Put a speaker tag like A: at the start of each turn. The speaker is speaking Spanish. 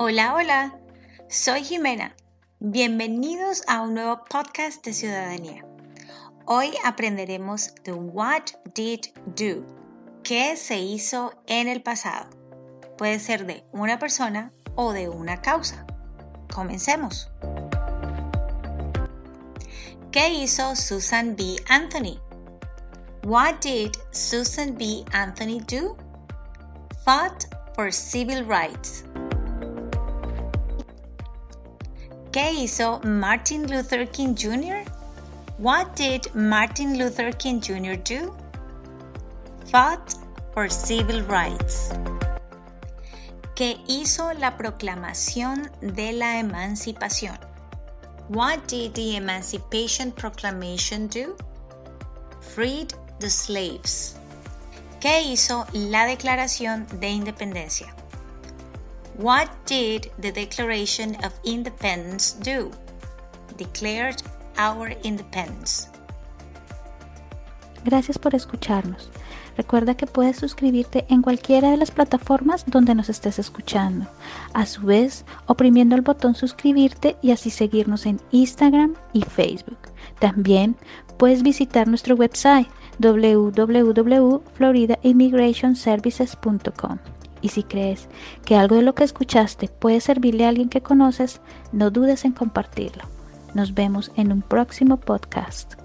A: Hola, hola, soy Jimena. Bienvenidos a un nuevo podcast de ciudadanía. Hoy aprenderemos de What Did Do, qué se hizo en el pasado. Puede ser de una persona o de una causa. Comencemos. ¿Qué hizo Susan B. Anthony? What did Susan B. Anthony do? Fought for civil rights. ¿Qué hizo Martin Luther King Jr.? What did Martin Luther King Jr. do? Fought for civil rights. ¿Qué hizo la proclamación de la emancipación? What did the Emancipation Proclamation do? Freed the slaves. ¿Qué hizo la Declaración de Independencia? What did the Declaration of Independence do? Declared our independence.
B: Gracias por escucharnos. Recuerda que puedes suscribirte en cualquiera de las plataformas donde nos estés escuchando. A su vez, oprimiendo el botón suscribirte y así seguirnos en Instagram y Facebook. También puedes visitar nuestro website www.floridaimmigrationservices.com. Y si crees que algo de lo que escuchaste puede servirle a alguien que conoces, no dudes en compartirlo. Nos vemos en un próximo podcast.